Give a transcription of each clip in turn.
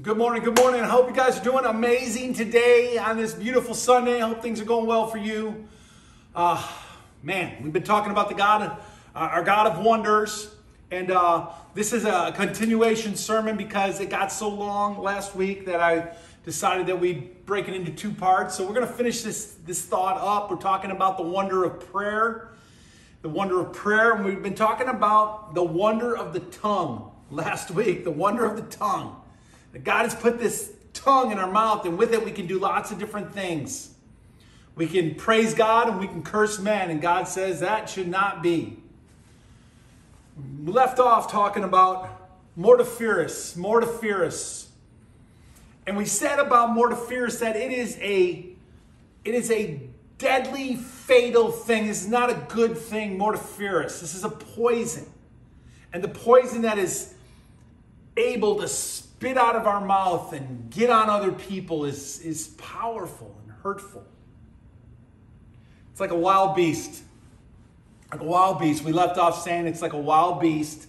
Good morning, good morning. I hope you guys are doing amazing today on this beautiful Sunday. I hope things are going well for you. Uh, man, we've been talking about the God, uh, our God of wonders, and uh, this is a continuation sermon because it got so long last week that I decided that we'd break it into two parts. So we're going to finish this this thought up. We're talking about the wonder of prayer, the wonder of prayer, and we've been talking about the wonder of the tongue last week. The wonder of the tongue. That God has put this tongue in our mouth, and with it, we can do lots of different things. We can praise God and we can curse men, and God says that should not be. We left off talking about mortiferous, mortiferous. And we said about mortiferous that it is a it is a deadly, fatal thing. This is not a good thing, mortiferous. This is a poison. And the poison that is able to spit out of our mouth and get on other people is, is powerful and hurtful. It's like a wild beast. Like a wild beast. We left off saying it's like a wild beast,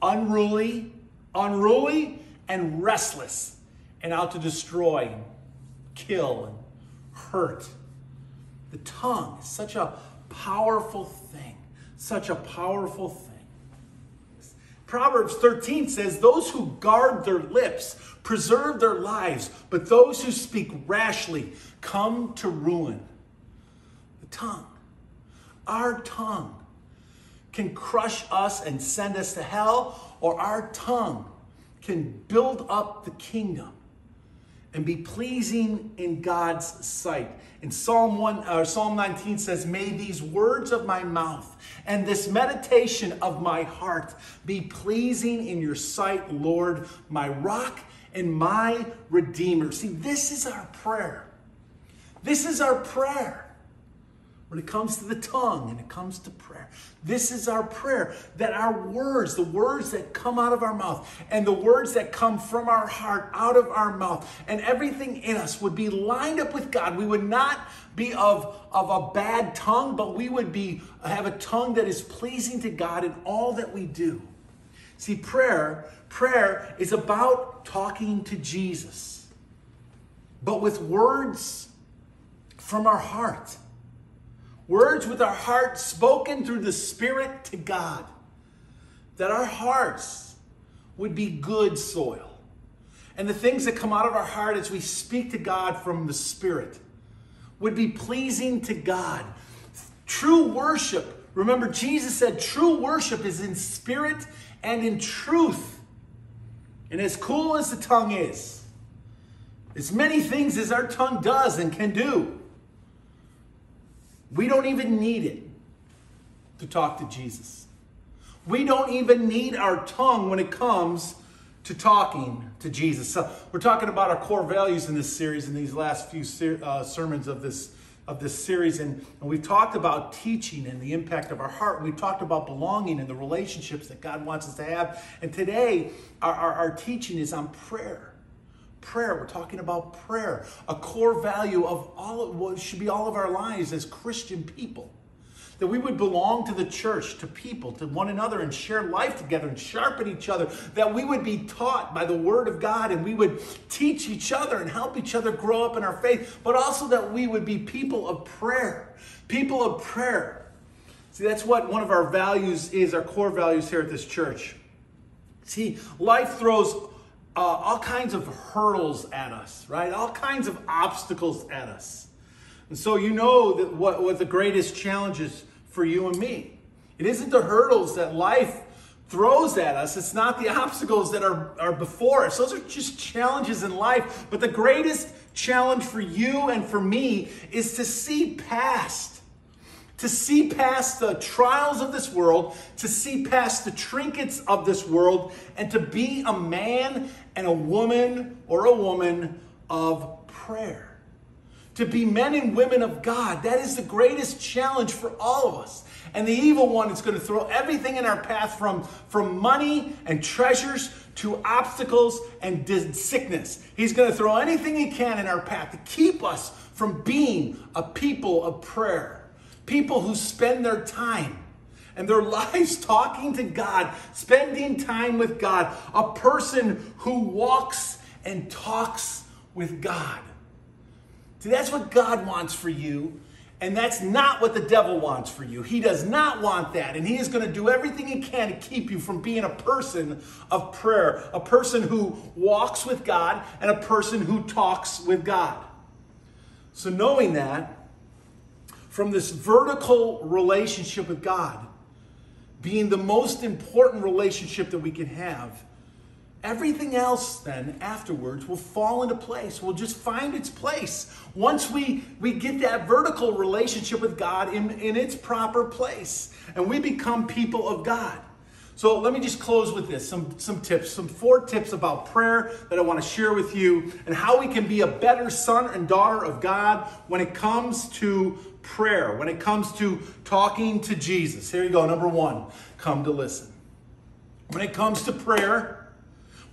unruly, unruly, and restless, and out to destroy, and kill, and hurt. The tongue is such a powerful thing, such a powerful thing. Proverbs 13 says, Those who guard their lips preserve their lives, but those who speak rashly come to ruin. The tongue, our tongue, can crush us and send us to hell, or our tongue can build up the kingdom and be pleasing in God's sight. In Psalm 1 or uh, Psalm 19 says, "May these words of my mouth and this meditation of my heart be pleasing in your sight, Lord, my rock and my redeemer." See, this is our prayer. This is our prayer when it comes to the tongue and it comes to prayer. This is our prayer that our words, the words that come out of our mouth and the words that come from our heart out of our mouth and everything in us would be lined up with God. We would not be of, of a bad tongue, but we would be have a tongue that is pleasing to God in all that we do. See, prayer, prayer is about talking to Jesus, but with words from our heart Words with our heart spoken through the Spirit to God. That our hearts would be good soil. And the things that come out of our heart as we speak to God from the Spirit would be pleasing to God. True worship, remember, Jesus said true worship is in spirit and in truth. And as cool as the tongue is, as many things as our tongue does and can do, we don't even need it to talk to Jesus. We don't even need our tongue when it comes to talking to Jesus. So we're talking about our core values in this series, in these last few ser- uh, sermons of this of this series, and, and we've talked about teaching and the impact of our heart. We've talked about belonging and the relationships that God wants us to have. And today, our, our, our teaching is on prayer prayer. We're talking about prayer, a core value of all what should be all of our lives as Christian people. That we would belong to the church, to people, to one another, and share life together and sharpen each other. That we would be taught by the Word of God and we would teach each other and help each other grow up in our faith, but also that we would be people of prayer. People of prayer. See, that's what one of our values is, our core values here at this church. See, life throws uh, all kinds of hurdles at us, right? All kinds of obstacles at us. And so you know that what, what the greatest challenge is for you and me. It isn't the hurdles that life throws at us. It's not the obstacles that are, are before us. Those are just challenges in life. But the greatest challenge for you and for me is to see past to see past the trials of this world, to see past the trinkets of this world, and to be a man and a woman or a woman of prayer. To be men and women of God. That is the greatest challenge for all of us. And the evil one is going to throw everything in our path from, from money and treasures to obstacles and sickness. He's going to throw anything he can in our path to keep us from being a people of prayer. People who spend their time and their lives talking to God, spending time with God, a person who walks and talks with God. See, that's what God wants for you. And that's not what the devil wants for you. He does not want that. And he is going to do everything he can to keep you from being a person of prayer, a person who walks with God, and a person who talks with God. So, knowing that, from this vertical relationship with God being the most important relationship that we can have, everything else then afterwards will fall into place. Will just find its place. Once we we get that vertical relationship with god in, in its proper place and we become people of god. So let me just close with this some some tips some four tips about prayer that i want to share with you and how we can be a better son and daughter of god when it comes to prayer when it comes to talking to jesus here you go number one come to listen when it comes to prayer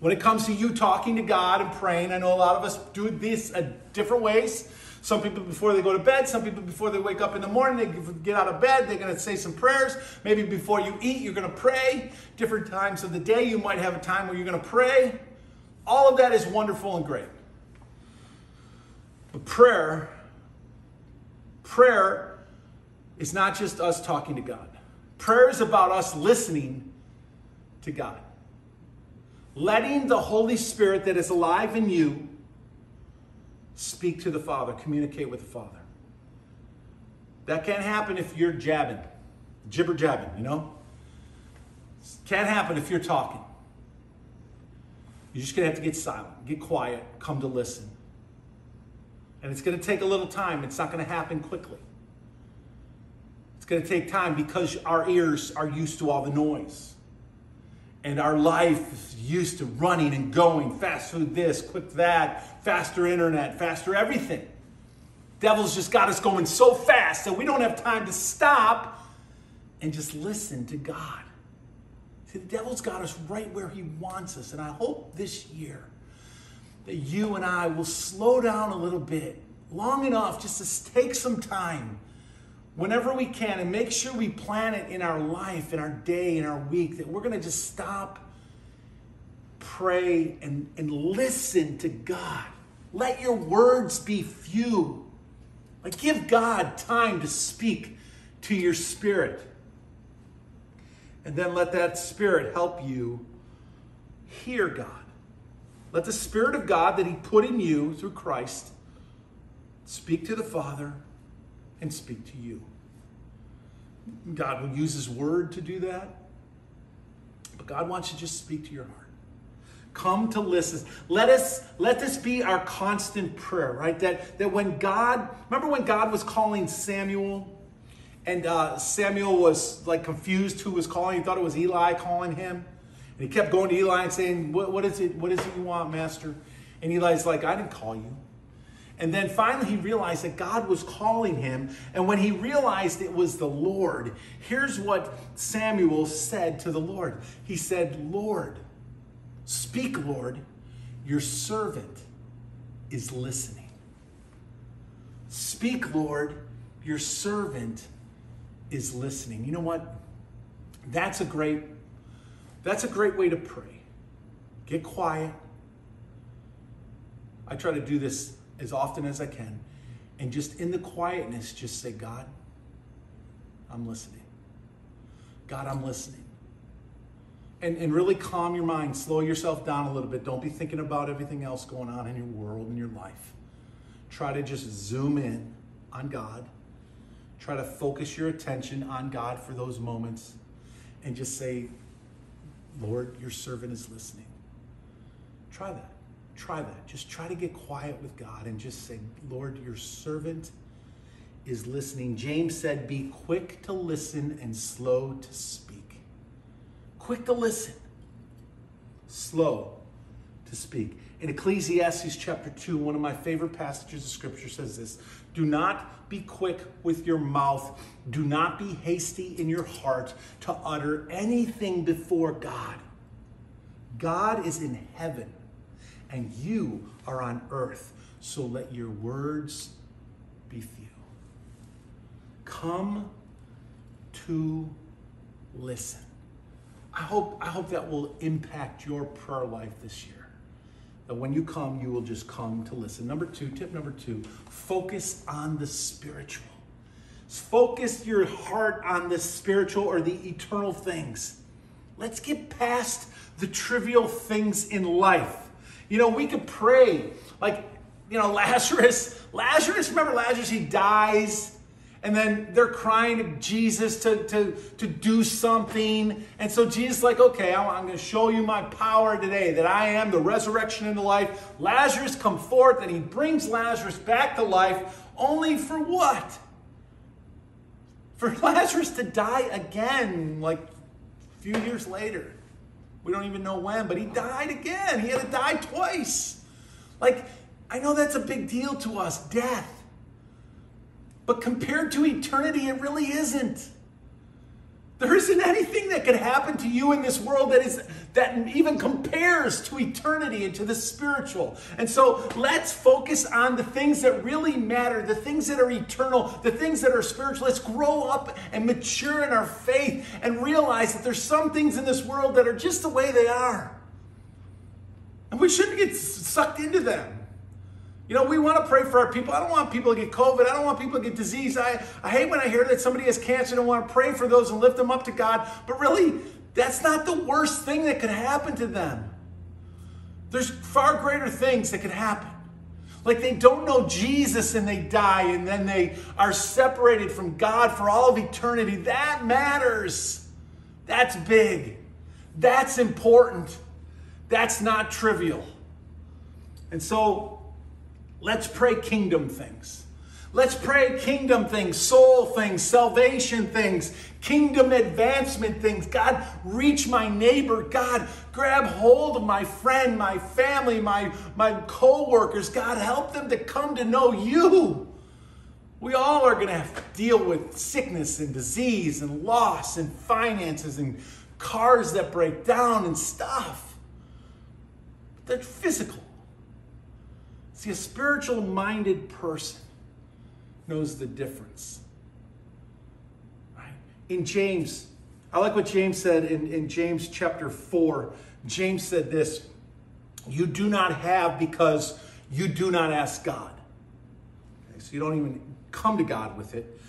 when it comes to you talking to God and praying, I know a lot of us do this a different ways. Some people before they go to bed, some people before they wake up in the morning, they get out of bed, they're going to say some prayers. Maybe before you eat, you're going to pray. Different times of the day, you might have a time where you're going to pray. All of that is wonderful and great. But prayer, prayer is not just us talking to God. Prayer is about us listening to God letting the Holy Spirit that is alive in you speak to the Father, communicate with the Father. That can't happen if you're jabbing, jibber jabbing, you know? Can't happen if you're talking. You're just going to have to get silent, get quiet, come to listen. And it's going to take a little time. It's not going to happen quickly. It's going to take time because our ears are used to all the noise and our life is used to running and going fast food this quick that faster internet faster everything devil's just got us going so fast that we don't have time to stop and just listen to god see the devil's got us right where he wants us and i hope this year that you and i will slow down a little bit long enough just to take some time whenever we can and make sure we plan it in our life, in our day, in our week, that we're going to just stop, pray, and, and listen to God. Let your words be few. Like, give God time to speak to your spirit. And then let that spirit help you hear God. Let the Spirit of God that He put in you through Christ speak to the Father and speak to you. God will use His Word to do that. But God wants you to just speak to your heart. Come to listen. Let us let this be our constant prayer, right? That that when God, remember when God was calling Samuel, and uh, Samuel was like confused who was calling. He thought it was Eli calling him, and he kept going to Eli and saying, "What, what is it? What is it you want, Master?" And Eli's like, "I didn't call you." And then finally, he realized that God was calling him. And when he realized it was the Lord, here's what Samuel said to the Lord He said, Lord, speak, Lord, your servant is listening. Speak, Lord, your servant is listening. You know what? That's a great that's a great way to pray. Get quiet. I try to do this as often as I can and just in the quietness, just say, God, I'm listening. God, I'm listening. And, and really calm your mind, slow yourself down a little bit. Don't be thinking about everything else going on in your world and your life. Try to just zoom in on God. Try to focus your attention on God for those moments and just say, Lord, your servant is listening. Try that. Try that. Just try to get quiet with God and just say, Lord, your servant is listening. James said, Be quick to listen and slow to speak. Quick to listen, slow to speak. In Ecclesiastes chapter 2, one of my favorite passages of scripture says this Do not be quick with your mouth, do not be hasty in your heart to utter anything before God. God is in heaven and you are on earth. So let your words be few. Come to listen. I hope, I hope that will impact your prayer life this year. That when you come, you will just come to listen. Number two, tip number two, focus on the spiritual. Focus your heart on the spiritual or the eternal things. Let's get past the trivial things in life. You know, we could pray like, you know, Lazarus, Lazarus, remember Lazarus, he dies and then they're crying to Jesus to, to, to do something. And so Jesus like, okay, I'm going to show you my power today, that I am the resurrection and the life. Lazarus come forth, and he brings Lazarus back to life, only for what? For Lazarus to die again, like a few years later. We don't even know when, but he died again. He had to die twice. Like, I know that's a big deal to us, death. But compared to eternity, it really isn't. There isn't anything that could happen to you in this world that is that even compares to eternity and to the spiritual. And so let's focus on the things that really matter, the things that are eternal, the things that are spiritual. Let's grow up and mature in our faith and realize that there's some things in this world that are just the way they are. And we shouldn't get sucked into them. You know, we want to pray for our people. I don't want people to get COVID. I don't want people to get disease. I, I hate when I hear that somebody has cancer and want to pray for those and lift them up to God. But really, that's not the worst thing that could happen to them. There's far greater things that could happen. Like they don't know Jesus and they die and then they are separated from God for all of eternity. That matters. That's big. That's important. That's not trivial. And so Let's pray kingdom things. Let's pray kingdom things, soul things, salvation things, kingdom advancement things. God, reach my neighbor. God, grab hold of my friend, my family, my, my co-workers. God, help them to come to know you. We all are going to have to deal with sickness and disease and loss and finances and cars that break down and stuff. They're physical. See, a spiritual minded person knows the difference. Right? In James, I like what James said in, in James chapter 4. James said this You do not have because you do not ask God. Okay, so you don't even come to God with it.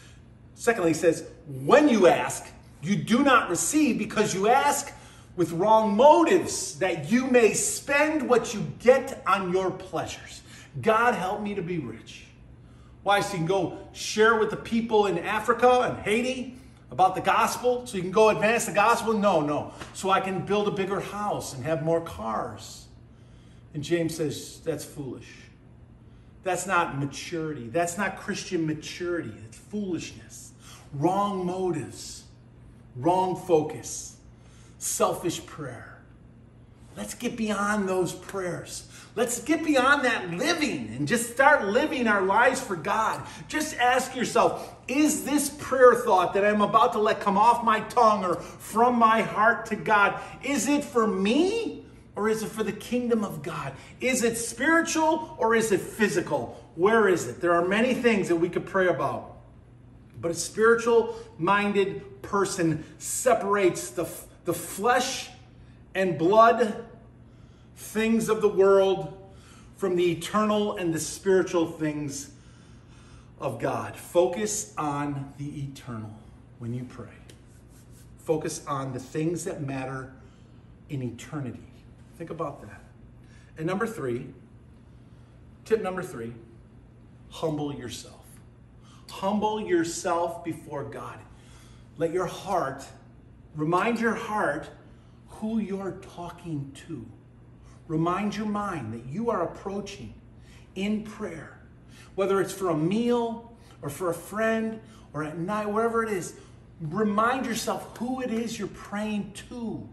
Secondly, he says, When you ask, you do not receive because you ask with wrong motives, that you may spend what you get on your pleasures. God help me to be rich. Why? So you can go share with the people in Africa and Haiti about the gospel, so you can go advance the gospel? No, no. So I can build a bigger house and have more cars. And James says that's foolish. That's not maturity. That's not Christian maturity. It's foolishness. Wrong motives, wrong focus, selfish prayer. Let's get beyond those prayers. Let's get beyond that living and just start living our lives for God. Just ask yourself is this prayer thought that I'm about to let come off my tongue or from my heart to God, is it for me or is it for the kingdom of God? Is it spiritual or is it physical? Where is it? There are many things that we could pray about. But a spiritual minded person separates the, the flesh and blood things of the world from the eternal and the spiritual things of God. Focus on the eternal when you pray. Focus on the things that matter in eternity. Think about that. And number three, tip number three, humble yourself. Humble yourself before God. Let your heart, remind your heart who you're talking to. Remind your mind that you are approaching in prayer, whether it's for a meal or for a friend or at night, wherever it is. Remind yourself who it is you're praying to.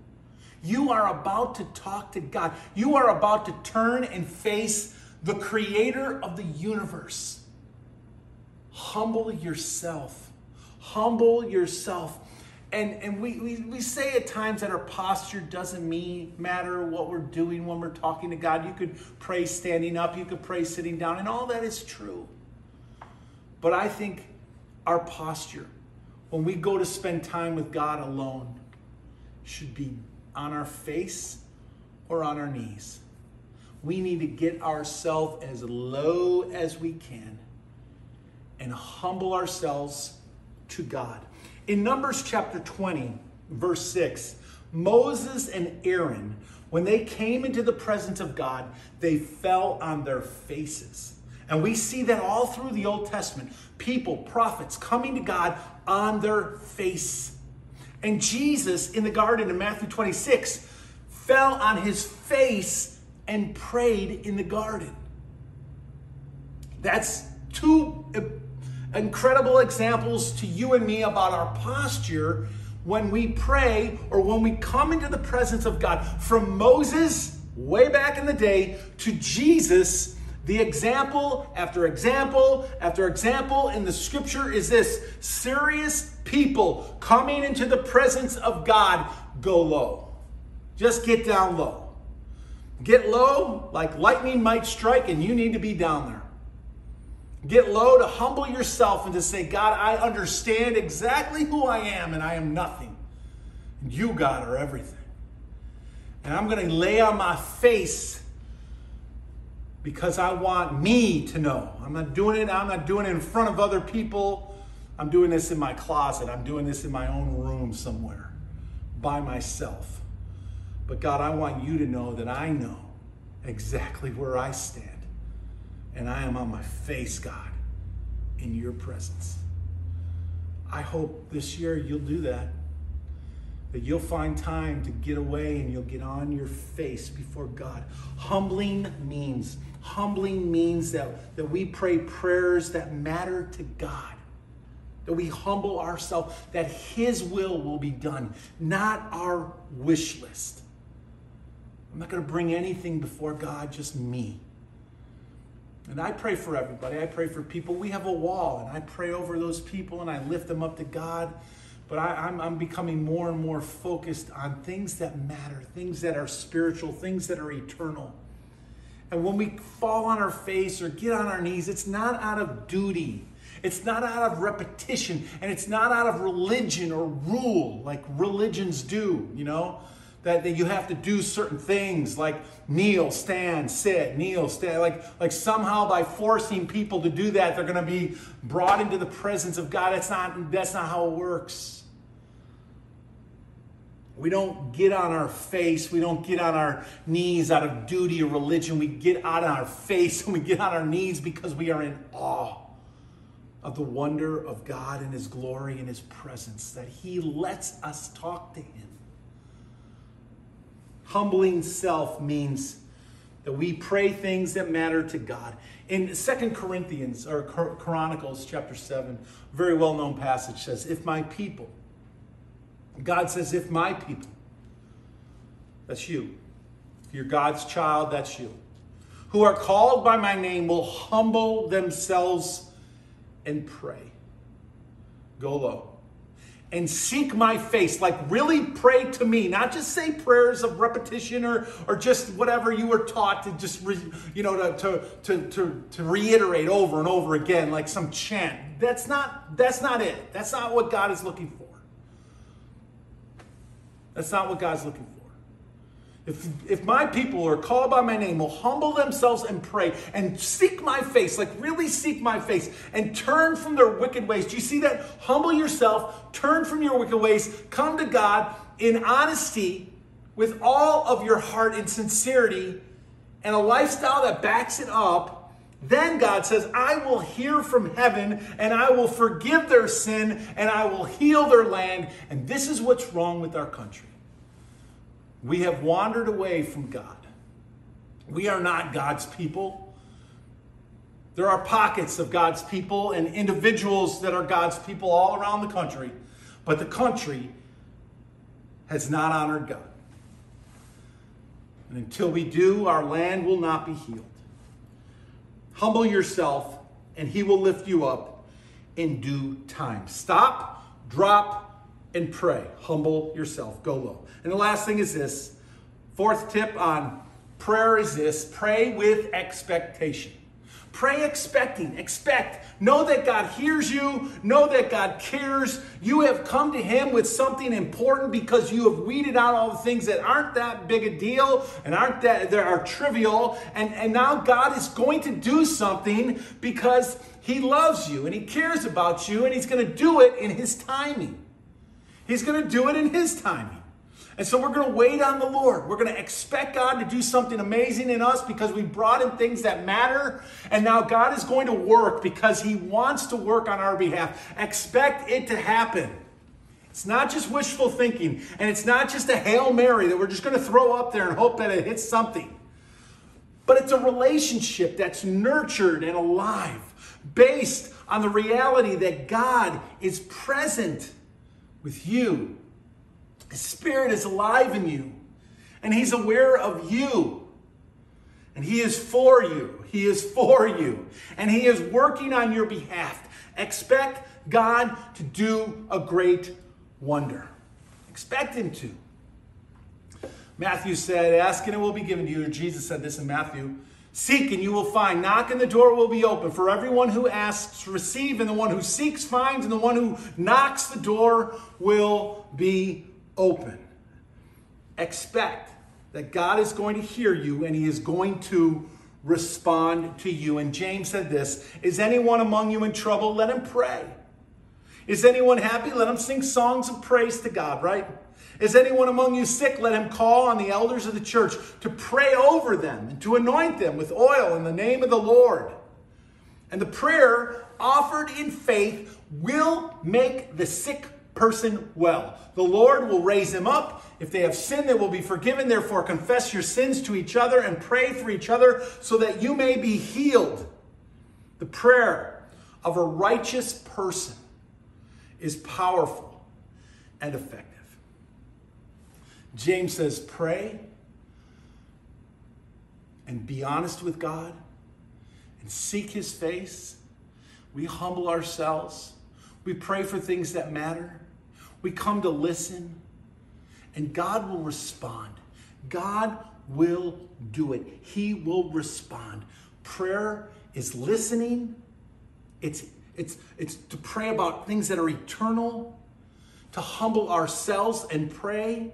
You are about to talk to God. You are about to turn and face the creator of the universe. Humble yourself. Humble yourself and and we, we, we say at times that our posture doesn't mean matter what we're doing when we're talking to God. You could pray standing up, you could pray sitting down, and all that is true. But I think our posture, when we go to spend time with God alone, should be on our face or on our knees. we need to get ourselves as low as we can and humble ourselves to God. In Numbers chapter 20, verse 6, Moses and Aaron, when they came into the presence of God, they fell on their faces. And we see that all through the Old Testament people, prophets coming to God on their face. And Jesus in the garden in Matthew 26 fell on his face and prayed in the garden. That's two incredible examples to you and me about our posture when we pray or when we come into the presence of God. From Moses, way back in the day, to Jesus, the example after example after example in the scripture is this serious people coming into the presence of God go low. Just get down low. Get low like lightning might strike, and you need to be down there. Get low to humble yourself and to say, God, I understand exactly who I am, and I am nothing. And you, God, are everything. And I'm going to lay on my face because I want me to know. I'm not doing it, I'm not doing it in front of other people. I'm doing this in my closet. I'm doing this in my own room somewhere by myself. But God, I want you to know that I know exactly where I stand. And I am on my face, God, in your presence. I hope this year you'll do that. That you'll find time to get away and you'll get on your face before God. Humbling means, humbling means that, that we pray prayers that matter to God. That we humble ourselves, that His will will be done, not our wish list. I'm not going to bring anything before God, just me. And I pray for everybody. I pray for people. We have a wall, and I pray over those people and I lift them up to God. But I, am I'm, I'm becoming more and more focused on things that matter, things that are spiritual, things that are eternal. And when we fall on our face or get on our knees, it's not out of duty. It's not out of repetition, and it's not out of religion or rule like religions do, you know? That, that you have to do certain things like kneel, stand, sit, kneel, stand. Like, like somehow by forcing people to do that, they're going to be brought into the presence of God. That's not, that's not how it works. We don't get on our face. We don't get on our knees out of duty or religion. We get out on our face and we get on our knees because we are in awe of the wonder of God and His glory and His presence, that He lets us talk to Him. Humbling self means that we pray things that matter to God. In Second Corinthians or Chronicles chapter 7, very well known passage says, If my people, God says, If my people, that's you. If you're God's child, that's you, who are called by my name will humble themselves and pray. Go low and seek my face. Like, really pray to me, not just say prayers of repetition or, or just whatever you were taught to just, re, you know, to, to, to, to, to reiterate over and over again, like some chant. That's not, that's not it. That's not what God is looking for. That's not what God's looking for. If, if my people are called by my name will humble themselves and pray and seek my face, like really seek my face and turn from their wicked ways. Do you see that? Humble yourself, turn from your wicked ways, come to God in honesty with all of your heart and sincerity and a lifestyle that backs it up. Then God says, I will hear from heaven and I will forgive their sin and I will heal their land. And this is what's wrong with our country. We have wandered away from God. We are not God's people. There are pockets of God's people and individuals that are God's people all around the country, but the country has not honored God. And until we do, our land will not be healed. Humble yourself, and He will lift you up in due time. Stop, drop, and pray. Humble yourself. Go low. And the last thing is this fourth tip on prayer is this pray with expectation. Pray expecting. Expect. Know that God hears you. Know that God cares. You have come to Him with something important because you have weeded out all the things that aren't that big a deal and aren't that that are trivial. And, and now God is going to do something because He loves you and He cares about you and He's going to do it in His timing. He's going to do it in His timing. And so we're going to wait on the Lord. We're going to expect God to do something amazing in us because we brought in things that matter. And now God is going to work because He wants to work on our behalf. Expect it to happen. It's not just wishful thinking, and it's not just a Hail Mary that we're just going to throw up there and hope that it hits something. But it's a relationship that's nurtured and alive, based on the reality that God is present with you his spirit is alive in you, and he's aware of you. And he is for you. He is for you. And he is working on your behalf. Expect God to do a great wonder. Expect him to. Matthew said, Ask and it will be given to you. Jesus said this in Matthew. Seek and you will find. Knock and the door will be open. For everyone who asks, receive, and the one who seeks finds, and the one who knocks, the door will be open. Expect that God is going to hear you and he is going to respond to you. And James said this Is anyone among you in trouble? Let him pray. Is anyone happy? Let him sing songs of praise to God, right? Is anyone among you sick? Let him call on the elders of the church to pray over them and to anoint them with oil in the name of the Lord. And the prayer offered in faith will make the sick person well. The Lord will raise him up. If they have sinned, they will be forgiven. Therefore, confess your sins to each other and pray for each other so that you may be healed. The prayer of a righteous person is powerful and effective. James says, pray and be honest with God and seek his face. We humble ourselves. We pray for things that matter. We come to listen, and God will respond. God will do it. He will respond. Prayer is listening. It's it's it's to pray about things that are eternal, to humble ourselves and pray,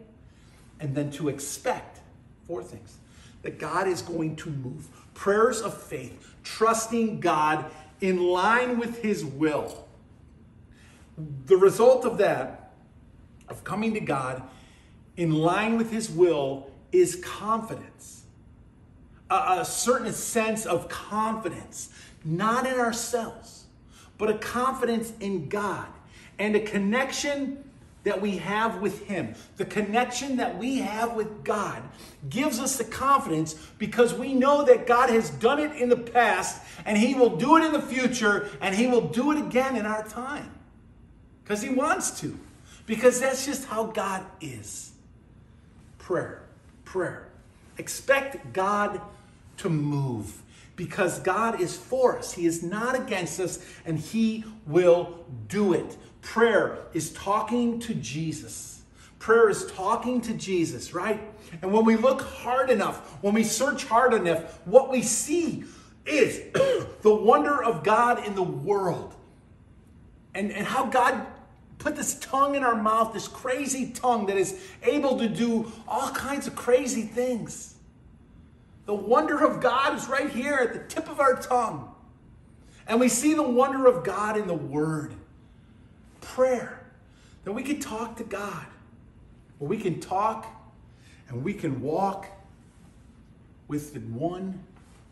and then to expect four things that God is going to move. Prayers of faith, trusting God in line with his will. The result of that of coming to God in line with His will is confidence. A, a, certain sense of confidence, not in ourselves, but a confidence in God and a connection that we have with Him. The connection that we have with God gives us the confidence because we know that God has done it in the past and He will do it in the future and He will do it again in our time because He wants to because that's just how God is. Prayer, prayer. Expect God to move because God is for us. He is not against us and He will do it. Prayer is talking to Jesus. Prayer is talking to Jesus, right? And when we look hard enough, when we search hard enough, what we see is the wonder of God in the world and, and how God put this tongue in our mouth, this crazy tongue that is able to do all kinds of crazy things. The wonder of God is right here at the tip of our tongue. And we see the wonder of God in the Word. Prayer. That we can talk to God. Where we can talk and we can walk with the one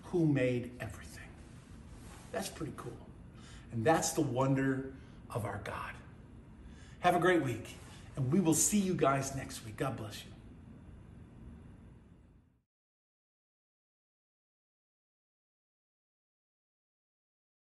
who made everything. That's pretty cool. And that's the wonder of our God. Have a great week, and we will see you guys next week. God bless you.